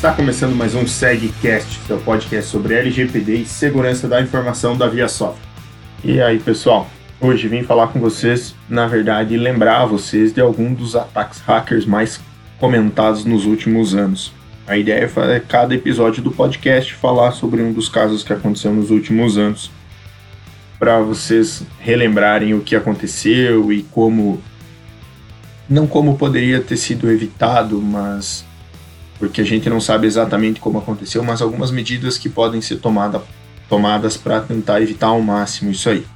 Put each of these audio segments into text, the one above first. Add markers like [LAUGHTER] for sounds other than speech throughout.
Está começando mais um SegCast, seu podcast sobre LGPD e segurança da informação da ViaSoft. E aí, pessoal? Hoje vim falar com vocês, na verdade, lembrar vocês de algum dos ataques hackers mais comentados nos últimos anos. A ideia é cada episódio do podcast falar sobre um dos casos que aconteceu nos últimos anos, para vocês relembrarem o que aconteceu e como não como poderia ter sido evitado, mas porque a gente não sabe exatamente como aconteceu, mas algumas medidas que podem ser tomada, tomadas para tentar evitar ao máximo isso aí.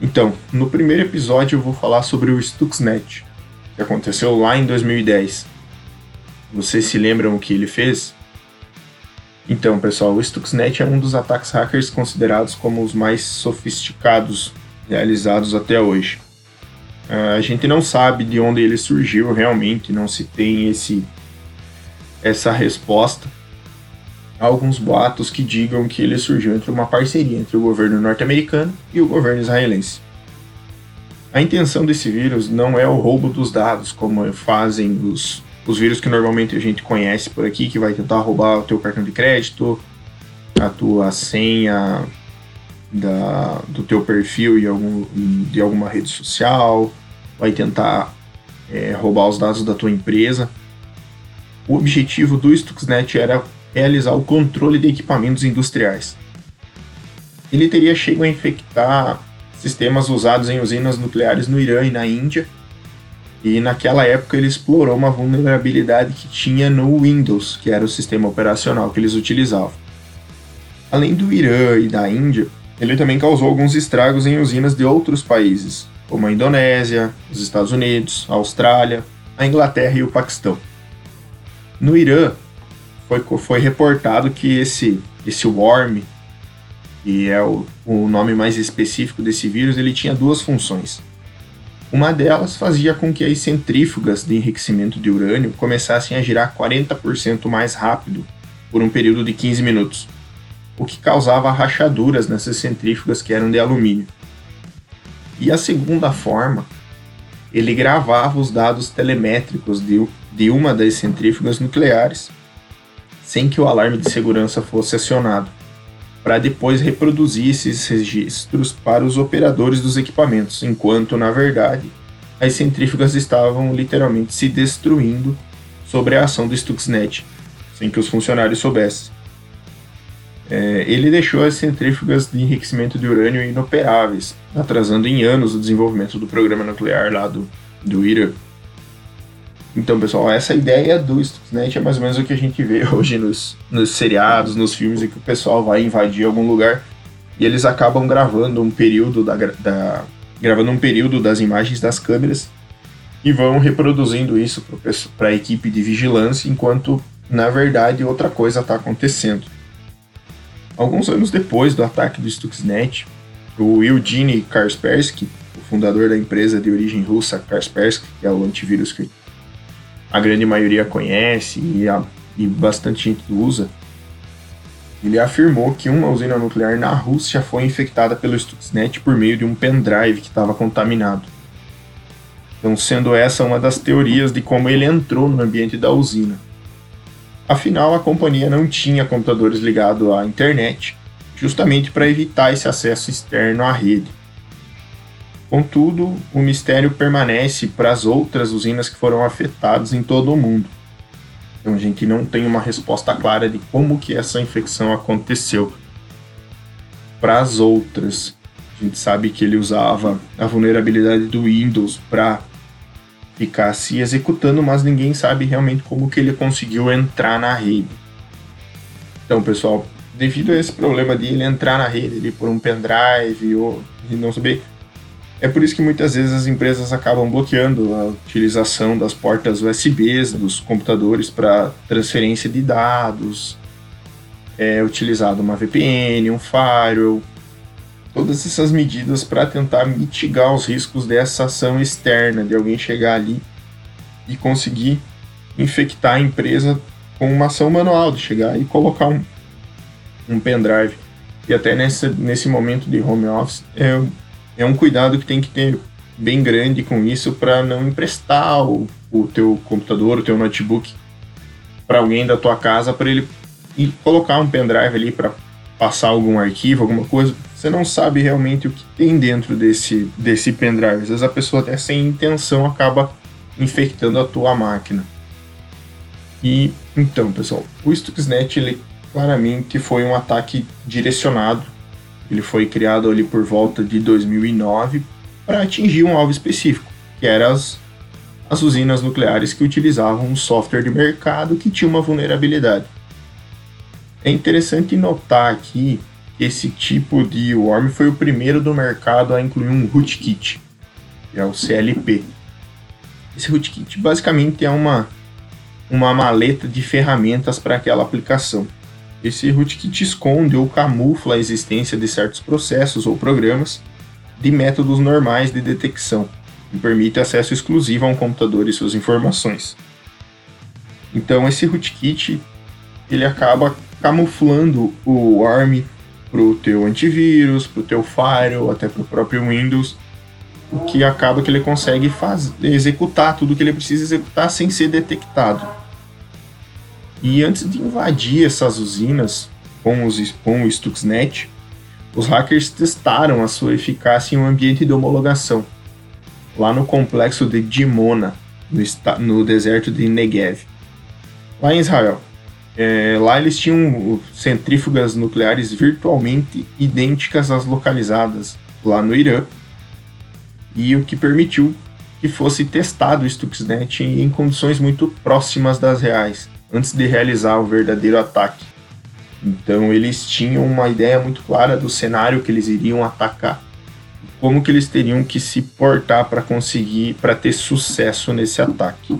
Então, no primeiro episódio eu vou falar sobre o Stuxnet, que aconteceu lá em 2010. Vocês se lembram o que ele fez? Então, pessoal, o Stuxnet é um dos ataques hackers considerados como os mais sofisticados realizados até hoje. Uh, a gente não sabe de onde ele surgiu realmente, não se tem esse essa resposta a alguns boatos que digam que ele surgiu entre uma parceria entre o governo norte-americano e o governo israelense. A intenção desse vírus não é o roubo dos dados, como fazem os, os vírus que normalmente a gente conhece por aqui, que vai tentar roubar o teu cartão de crédito, a tua senha da, do teu perfil em algum, de alguma rede social, vai tentar é, roubar os dados da tua empresa. O objetivo do Stuxnet era realizar o controle de equipamentos industriais. Ele teria chegado a infectar sistemas usados em usinas nucleares no Irã e na Índia, e naquela época ele explorou uma vulnerabilidade que tinha no Windows, que era o sistema operacional que eles utilizavam. Além do Irã e da Índia, ele também causou alguns estragos em usinas de outros países, como a Indonésia, os Estados Unidos, a Austrália, a Inglaterra e o Paquistão. No Irã, foi, foi reportado que esse, esse worm, que é o, o nome mais específico desse vírus, ele tinha duas funções. Uma delas fazia com que as centrífugas de enriquecimento de urânio começassem a girar 40% mais rápido por um período de 15 minutos, o que causava rachaduras nessas centrífugas que eram de alumínio. E a segunda forma ele gravava os dados telemétricos de, de uma das centrífugas nucleares sem que o alarme de segurança fosse acionado, para depois reproduzir esses registros para os operadores dos equipamentos, enquanto, na verdade, as centrífugas estavam literalmente se destruindo sobre a ação do Stuxnet, sem que os funcionários soubessem. É, ele deixou as centrífugas de enriquecimento de urânio inoperáveis, atrasando em anos o desenvolvimento do programa nuclear lá do, do Irã. Então, pessoal, essa ideia do Stuxnet é mais ou menos o que a gente vê [LAUGHS] hoje nos, nos seriados, nos filmes, em que o pessoal vai invadir algum lugar e eles acabam gravando um período da, da gravando um período das imagens das câmeras e vão reproduzindo isso para a equipe de vigilância, enquanto na verdade outra coisa está acontecendo. Alguns anos depois do ataque do Stuxnet, o Eugene Kaspersky, o fundador da empresa de origem russa Kaspersky, que é o antivírus que a grande maioria conhece e, a, e bastante gente usa, ele afirmou que uma usina nuclear na Rússia foi infectada pelo Stuxnet por meio de um pendrive que estava contaminado. Então, sendo essa uma das teorias de como ele entrou no ambiente da usina. Afinal, a companhia não tinha computadores ligados à internet, justamente para evitar esse acesso externo à rede. Contudo, o mistério permanece para as outras usinas que foram afetadas em todo o mundo. Então a gente não tem uma resposta clara de como que essa infecção aconteceu. Para as outras, a gente sabe que ele usava a vulnerabilidade do Windows para ficar se executando, mas ninguém sabe realmente como que ele conseguiu entrar na rede. Então, pessoal, devido a esse problema de ele entrar na rede ali por um pendrive ou não saber, é por isso que muitas vezes as empresas acabam bloqueando a utilização das portas USBs dos computadores para transferência de dados. É utilizado uma VPN, um firewall, todas essas medidas para tentar mitigar os riscos dessa ação externa, de alguém chegar ali e conseguir infectar a empresa com uma ação manual, de chegar e colocar um, um pendrive. E até nesse, nesse momento de home office, é, é um cuidado que tem que ter bem grande com isso para não emprestar o, o teu computador, o teu notebook para alguém da tua casa para ele ir colocar um pendrive ali para passar algum arquivo, alguma coisa. Você não sabe realmente o que tem dentro desse, desse pendrive. Às vezes a pessoa até sem intenção acaba infectando a tua máquina. E então, pessoal, o Stuxnet ele claramente foi um ataque direcionado. Ele foi criado ali por volta de 2009 para atingir um alvo específico, que eram as, as usinas nucleares que utilizavam um software de mercado que tinha uma vulnerabilidade. É interessante notar aqui que esse tipo de worm foi o primeiro do mercado a incluir um rootkit, que é o CLP. Esse rootkit basicamente é uma, uma maleta de ferramentas para aquela aplicação. Esse rootkit esconde ou camufla a existência de certos processos ou programas de métodos normais de detecção e permite acesso exclusivo a um computador e suas informações. Então esse rootkit ele acaba camuflando o ARM para o teu antivírus, para o teu firewall, até para o próprio Windows, o que acaba que ele consegue executar tudo que ele precisa executar sem ser detectado. E antes de invadir essas usinas com, os, com o Stuxnet, os hackers testaram a sua eficácia em um ambiente de homologação, lá no complexo de Dimona, no, no deserto de Negev, lá em Israel. É, lá eles tinham centrífugas nucleares virtualmente idênticas às localizadas lá no Irã, e o que permitiu que fosse testado o Stuxnet em condições muito próximas das reais, antes de realizar o verdadeiro ataque. Então eles tinham uma ideia muito clara do cenário que eles iriam atacar, como que eles teriam que se portar para conseguir, para ter sucesso nesse ataque.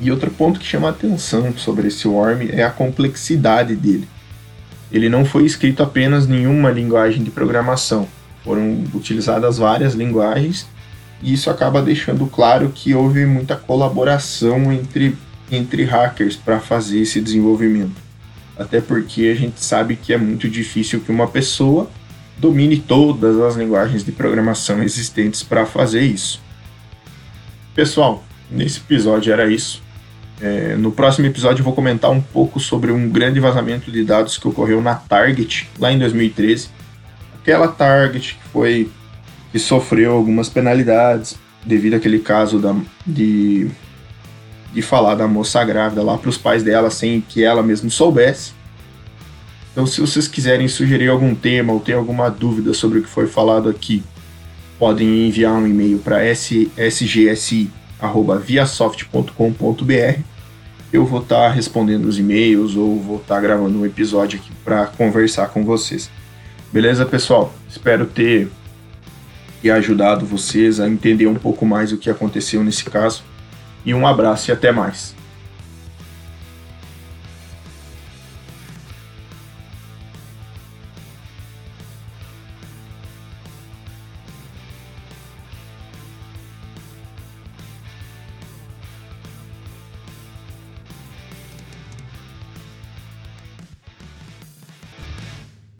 E outro ponto que chama atenção sobre esse Worm é a complexidade dele. Ele não foi escrito apenas em uma linguagem de programação, foram utilizadas várias linguagens e isso acaba deixando claro que houve muita colaboração entre, entre hackers para fazer esse desenvolvimento. Até porque a gente sabe que é muito difícil que uma pessoa domine todas as linguagens de programação existentes para fazer isso. Pessoal, nesse episódio era isso. É, no próximo episódio eu vou comentar um pouco sobre um grande vazamento de dados que ocorreu na Target lá em 2013. Aquela Target que foi que sofreu algumas penalidades devido àquele caso da, de, de falar da moça grávida lá para os pais dela sem que ela mesma soubesse. Então, se vocês quiserem sugerir algum tema ou ter alguma dúvida sobre o que foi falado aqui, podem enviar um e-mail para sgsi viasoft.com.br. Eu vou estar tá respondendo os e-mails ou vou estar tá gravando um episódio aqui para conversar com vocês. Beleza, pessoal? Espero ter, ter ajudado vocês a entender um pouco mais o que aconteceu nesse caso. E um abraço e até mais.